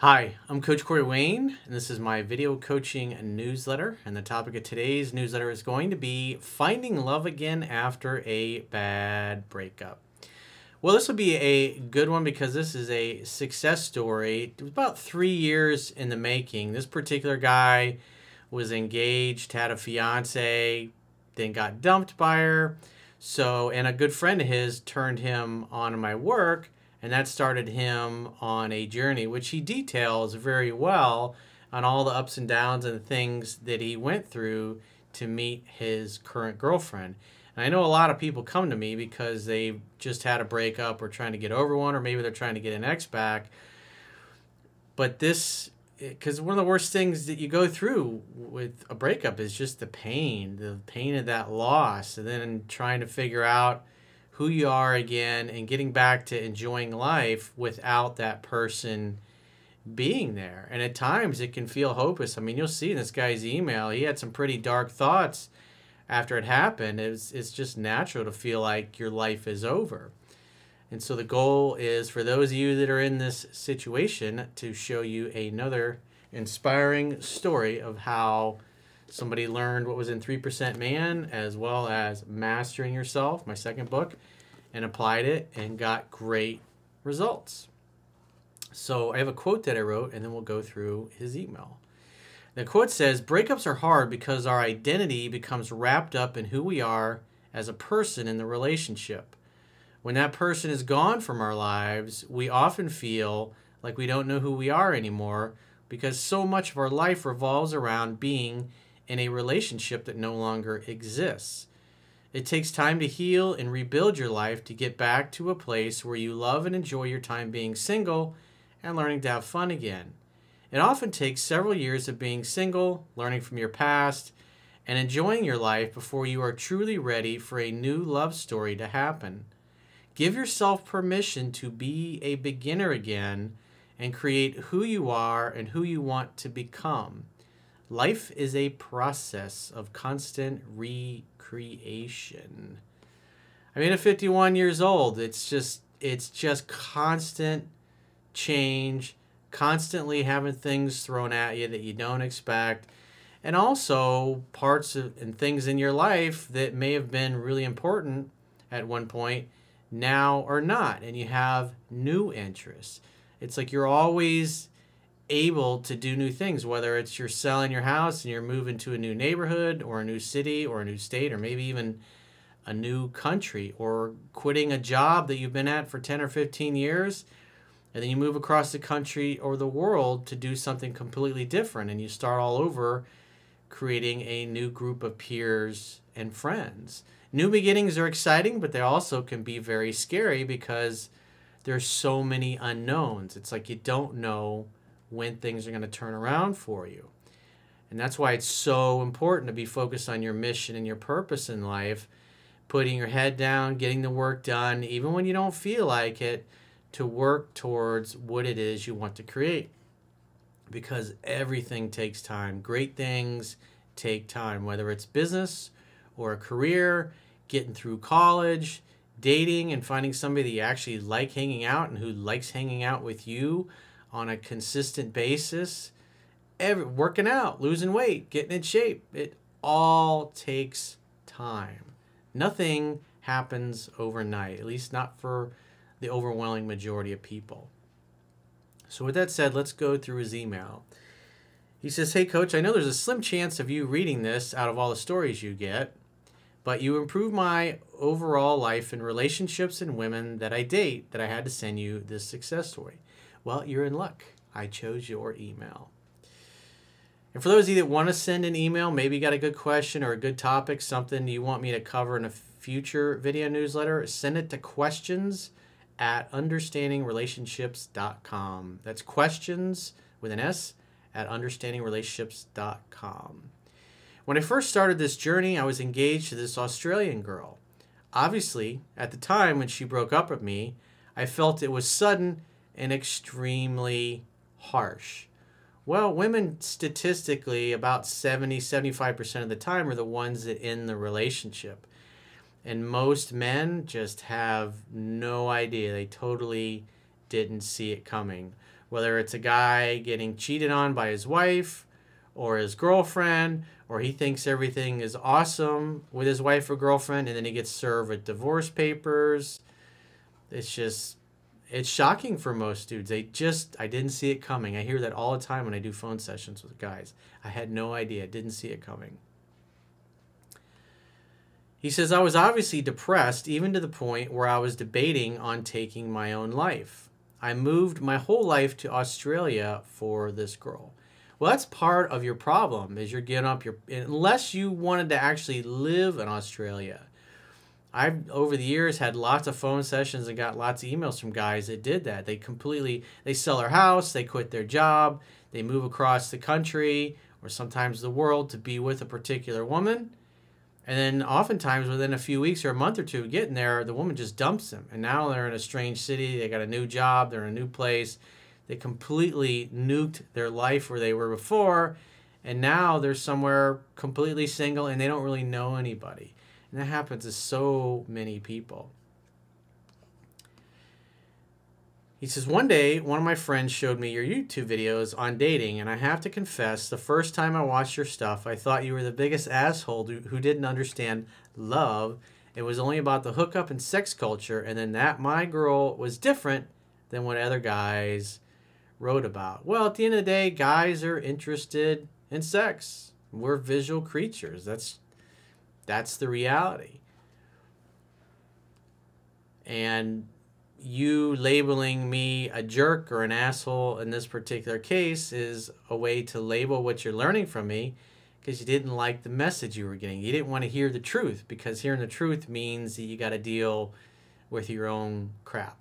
Hi, I'm Coach Corey Wayne, and this is my video coaching newsletter. And the topic of today's newsletter is going to be finding love again after a bad breakup. Well, this will be a good one because this is a success story. It was about three years in the making. This particular guy was engaged, had a fiance, then got dumped by her. So, and a good friend of his turned him on to my work and that started him on a journey, which he details very well on all the ups and downs and things that he went through to meet his current girlfriend. And I know a lot of people come to me because they just had a breakup or trying to get over one, or maybe they're trying to get an ex back. But this, because one of the worst things that you go through with a breakup is just the pain, the pain of that loss, and then trying to figure out who you are again and getting back to enjoying life without that person being there. And at times it can feel hopeless. I mean, you'll see in this guy's email, he had some pretty dark thoughts after it happened. It's, it's just natural to feel like your life is over. And so the goal is for those of you that are in this situation to show you another inspiring story of how somebody learned what was in 3% Man as well as Mastering Yourself, my second book, and applied it and got great results. So I have a quote that I wrote, and then we'll go through his email. The quote says Breakups are hard because our identity becomes wrapped up in who we are as a person in the relationship. When that person is gone from our lives, we often feel like we don't know who we are anymore because so much of our life revolves around being in a relationship that no longer exists. It takes time to heal and rebuild your life to get back to a place where you love and enjoy your time being single and learning to have fun again. It often takes several years of being single, learning from your past, and enjoying your life before you are truly ready for a new love story to happen. Give yourself permission to be a beginner again and create who you are and who you want to become. Life is a process of constant recreation. I mean, at 51 years old, it's just it's just constant change, constantly having things thrown at you that you don't expect, and also parts of, and things in your life that may have been really important at one point now are not, and you have new interests. It's like you're always able to do new things, whether it's you're selling your house and you're moving to a new neighborhood or a new city or a new state or maybe even a new country or quitting a job that you've been at for 10 or 15 years and then you move across the country or the world to do something completely different and you start all over creating a new group of peers and friends. New beginnings are exciting, but they also can be very scary because there's so many unknowns. It's like you don't know when things are going to turn around for you. And that's why it's so important to be focused on your mission and your purpose in life, putting your head down, getting the work done, even when you don't feel like it, to work towards what it is you want to create. Because everything takes time. Great things take time, whether it's business or a career, getting through college, dating and finding somebody that you actually like hanging out and who likes hanging out with you on a consistent basis, every, working out, losing weight, getting in shape, it all takes time. Nothing happens overnight, at least not for the overwhelming majority of people. So, with that said, let's go through his email. He says, Hey, coach, I know there's a slim chance of you reading this out of all the stories you get, but you improve my overall life in relationships and women that I date that I had to send you this success story. Well, you're in luck. I chose your email. And for those of you that want to send an email, maybe you got a good question or a good topic, something you want me to cover in a future video newsletter, send it to questions at understandingrelationships.com. That's questions with an S at understandingrelationships.com. When I first started this journey, I was engaged to this Australian girl. Obviously, at the time when she broke up with me, I felt it was sudden and extremely harsh. Well, women statistically, about 70 75% of the time, are the ones that end the relationship. And most men just have no idea. They totally didn't see it coming. Whether it's a guy getting cheated on by his wife or his girlfriend, or he thinks everything is awesome with his wife or girlfriend, and then he gets served with divorce papers. It's just, it's shocking for most dudes. They just, I didn't see it coming. I hear that all the time when I do phone sessions with guys. I had no idea, didn't see it coming. He says, I was obviously depressed, even to the point where I was debating on taking my own life. I moved my whole life to Australia for this girl. Well, that's part of your problem is you're getting up your unless you wanted to actually live in Australia. I've over the years had lots of phone sessions and got lots of emails from guys that did that. They completely they sell their house, they quit their job, they move across the country or sometimes the world to be with a particular woman and then oftentimes within a few weeks or a month or two getting there, the woman just dumps them. And now they're in a strange city. They got a new job. They're in a new place. They completely nuked their life where they were before. And now they're somewhere completely single and they don't really know anybody. And that happens to so many people. He says, One day, one of my friends showed me your YouTube videos on dating, and I have to confess, the first time I watched your stuff, I thought you were the biggest asshole who didn't understand love. It was only about the hookup and sex culture, and then that my girl was different than what other guys wrote about. Well, at the end of the day, guys are interested in sex. We're visual creatures. That's that's the reality. And you labeling me a jerk or an asshole in this particular case is a way to label what you're learning from me because you didn't like the message you were getting. You didn't want to hear the truth because hearing the truth means that you got to deal with your own crap.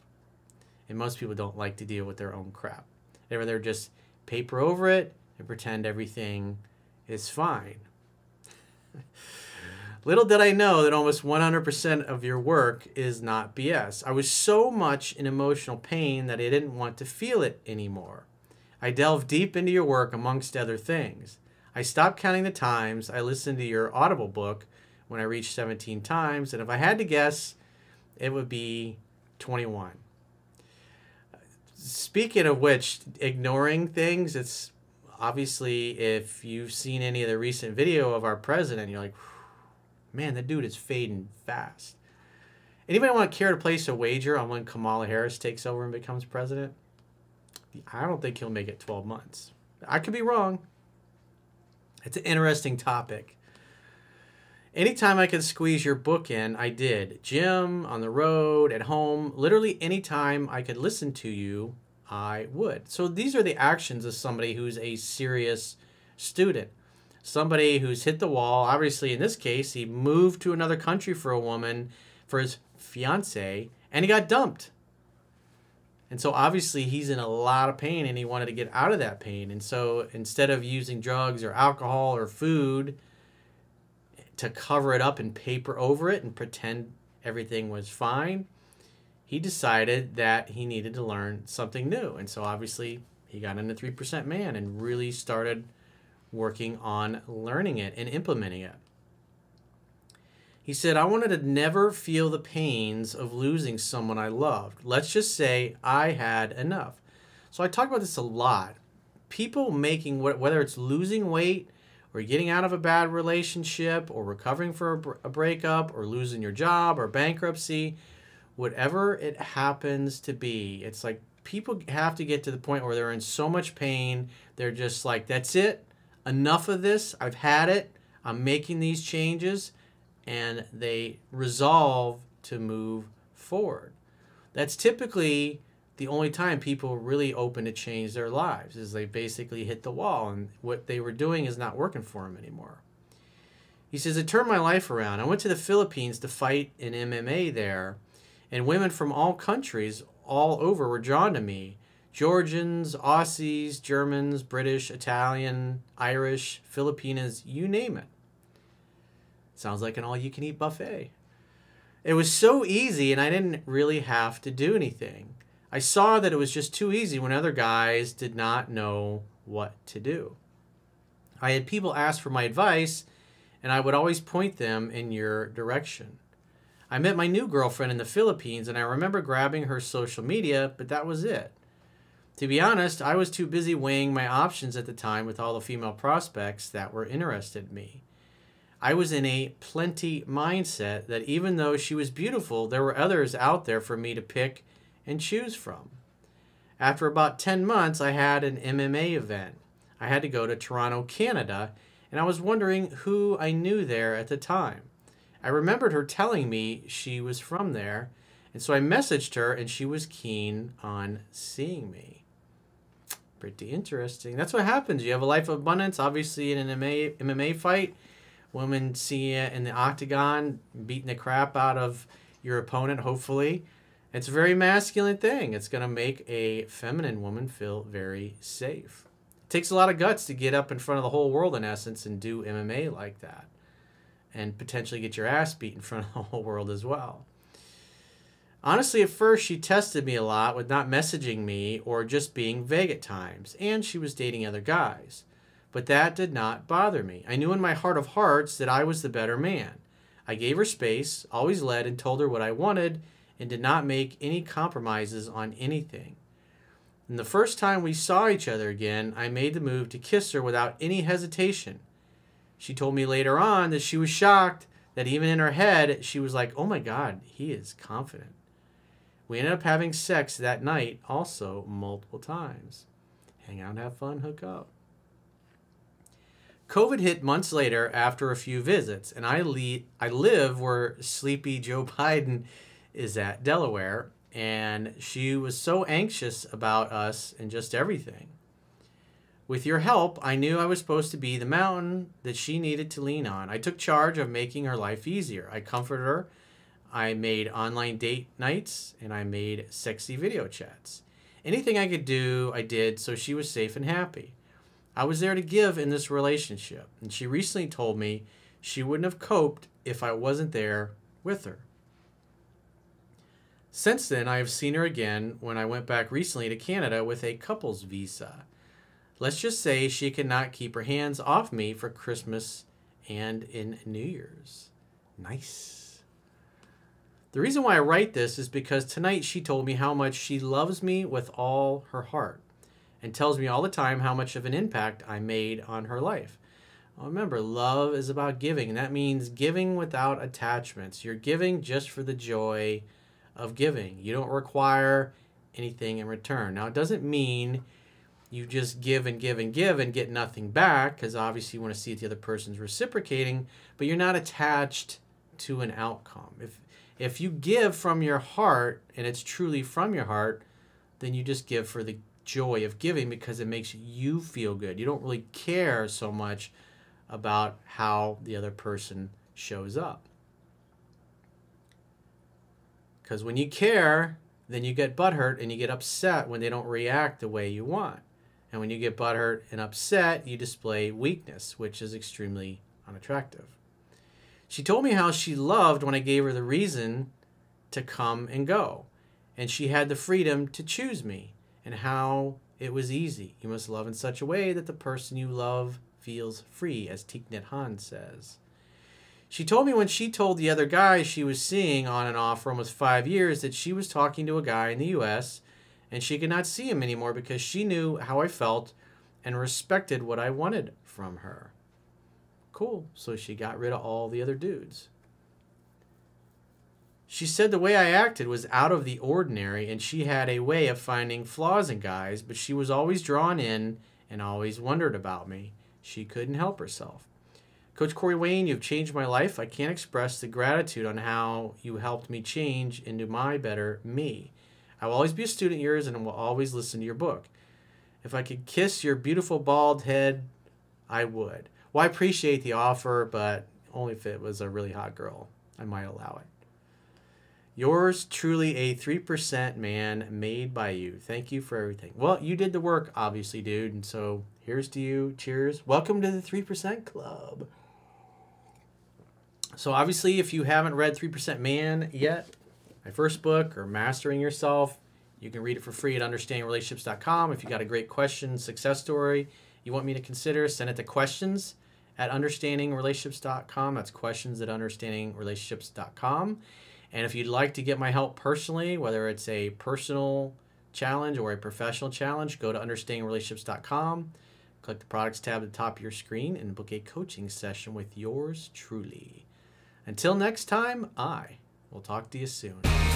And most people don't like to deal with their own crap. They'd rather just paper over it and pretend everything is fine. Little did I know that almost 100% of your work is not BS. I was so much in emotional pain that I didn't want to feel it anymore. I delved deep into your work amongst other things. I stopped counting the times I listened to your Audible book when I reached 17 times, and if I had to guess, it would be 21. Speaking of which, ignoring things, it's obviously if you've seen any of the recent video of our president, you're like, Man, that dude is fading fast. Anybody want to care to place a wager on when Kamala Harris takes over and becomes president? I don't think he'll make it 12 months. I could be wrong. It's an interesting topic. Anytime I could squeeze your book in, I did. Gym, on the road, at home, literally anytime I could listen to you, I would. So these are the actions of somebody who's a serious student somebody who's hit the wall. Obviously, in this case, he moved to another country for a woman, for his fiance, and he got dumped. And so obviously he's in a lot of pain and he wanted to get out of that pain. And so instead of using drugs or alcohol or food to cover it up and paper over it and pretend everything was fine, he decided that he needed to learn something new. And so obviously he got into 3% man and really started working on learning it and implementing it. He said, I wanted to never feel the pains of losing someone I loved. Let's just say I had enough. So I talk about this a lot. People making, whether it's losing weight or getting out of a bad relationship or recovering for a breakup or losing your job or bankruptcy, whatever it happens to be, it's like people have to get to the point where they're in so much pain, they're just like, that's it enough of this. I've had it. I'm making these changes. And they resolve to move forward. That's typically the only time people really open to change their lives is they basically hit the wall and what they were doing is not working for them anymore. He says, It turned my life around. I went to the Philippines to fight in MMA there, and women from all countries all over were drawn to me. Georgians, Aussies, Germans, British, Italian, Irish, Filipinas, you name it. Sounds like an all you can eat buffet. It was so easy, and I didn't really have to do anything. I saw that it was just too easy when other guys did not know what to do. I had people ask for my advice, and I would always point them in your direction. I met my new girlfriend in the Philippines, and I remember grabbing her social media, but that was it. To be honest, I was too busy weighing my options at the time with all the female prospects that were interested in me. I was in a plenty mindset that even though she was beautiful, there were others out there for me to pick and choose from. After about 10 months, I had an MMA event. I had to go to Toronto, Canada, and I was wondering who I knew there at the time. I remembered her telling me she was from there, and so I messaged her, and she was keen on seeing me. Pretty interesting. That's what happens. You have a life of abundance. Obviously, in an MMA, MMA fight, women see you in the octagon beating the crap out of your opponent, hopefully. It's a very masculine thing. It's going to make a feminine woman feel very safe. It takes a lot of guts to get up in front of the whole world, in essence, and do MMA like that. And potentially get your ass beat in front of the whole world as well. Honestly, at first, she tested me a lot with not messaging me or just being vague at times, and she was dating other guys. But that did not bother me. I knew in my heart of hearts that I was the better man. I gave her space, always led, and told her what I wanted, and did not make any compromises on anything. And the first time we saw each other again, I made the move to kiss her without any hesitation. She told me later on that she was shocked that even in her head, she was like, oh my God, he is confident. We ended up having sex that night also multiple times. Hang out, have fun, hook up. COVID hit months later after a few visits, and I, le- I live where sleepy Joe Biden is at Delaware, and she was so anxious about us and just everything. With your help, I knew I was supposed to be the mountain that she needed to lean on. I took charge of making her life easier. I comforted her I made online date nights and I made sexy video chats. Anything I could do, I did so she was safe and happy. I was there to give in this relationship, and she recently told me she wouldn't have coped if I wasn't there with her. Since then, I have seen her again when I went back recently to Canada with a couple's visa. Let's just say she cannot keep her hands off me for Christmas and in New Year's. Nice. The reason why I write this is because tonight she told me how much she loves me with all her heart and tells me all the time how much of an impact I made on her life. Remember, love is about giving, and that means giving without attachments. You're giving just for the joy of giving. You don't require anything in return. Now, it doesn't mean you just give and give and give and get nothing back, because obviously you want to see if the other person's reciprocating, but you're not attached to an outcome. If if you give from your heart and it's truly from your heart, then you just give for the joy of giving because it makes you feel good. You don't really care so much about how the other person shows up. Because when you care, then you get butthurt and you get upset when they don't react the way you want. And when you get butthurt and upset, you display weakness, which is extremely unattractive. She told me how she loved when I gave her the reason to come and go, and she had the freedom to choose me, and how it was easy. You must love in such a way that the person you love feels free, as Thich Nhat Hanh says. She told me when she told the other guy she was seeing on and off for almost five years that she was talking to a guy in the U.S. and she could not see him anymore because she knew how I felt and respected what I wanted from her. Cool. So she got rid of all the other dudes. She said the way I acted was out of the ordinary and she had a way of finding flaws in guys, but she was always drawn in and always wondered about me. She couldn't help herself. Coach Corey Wayne, you've changed my life. I can't express the gratitude on how you helped me change into my better me. I will always be a student of yours and will always listen to your book. If I could kiss your beautiful bald head, I would. Well, I appreciate the offer, but only if it was a really hot girl. I might allow it. Yours truly a 3% man made by you. Thank you for everything. Well, you did the work, obviously, dude. And so here's to you. Cheers. Welcome to the 3% Club. So, obviously, if you haven't read 3% Man yet, my first book or Mastering Yourself, you can read it for free at understandingrelationships.com. If you got a great question, success story, you want me to consider, send it to questions at understandingrelationships.com. That's questions at understandingrelationships.com. And if you'd like to get my help personally, whether it's a personal challenge or a professional challenge, go to understandingrelationships.com, click the products tab at the top of your screen, and book a coaching session with yours truly. Until next time, I will talk to you soon.